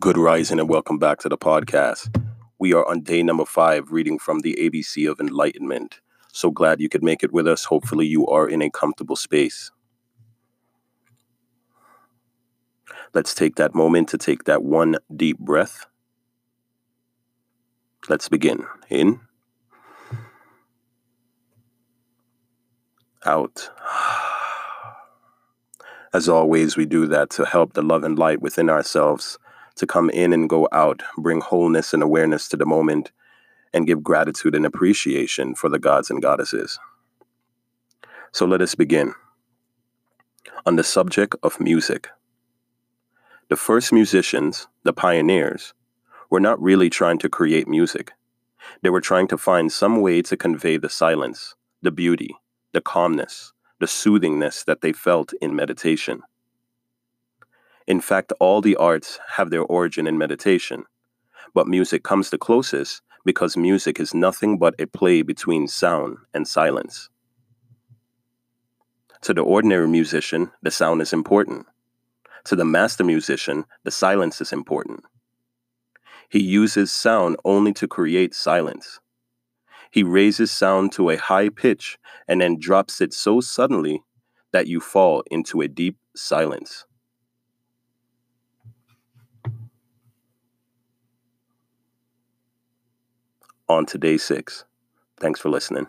Good rising and welcome back to the podcast. We are on day number five, reading from the ABC of Enlightenment. So glad you could make it with us. Hopefully, you are in a comfortable space. Let's take that moment to take that one deep breath. Let's begin. In, out. As always, we do that to help the love and light within ourselves to come in and go out, bring wholeness and awareness to the moment, and give gratitude and appreciation for the gods and goddesses. So let us begin. On the subject of music, the first musicians, the pioneers, were not really trying to create music. They were trying to find some way to convey the silence, the beauty, the calmness, the soothingness that they felt in meditation. In fact, all the arts have their origin in meditation, but music comes the closest because music is nothing but a play between sound and silence. To the ordinary musician, the sound is important. To the master musician, the silence is important. He uses sound only to create silence. He raises sound to a high pitch and then drops it so suddenly that you fall into a deep silence. on today's six. Thanks for listening.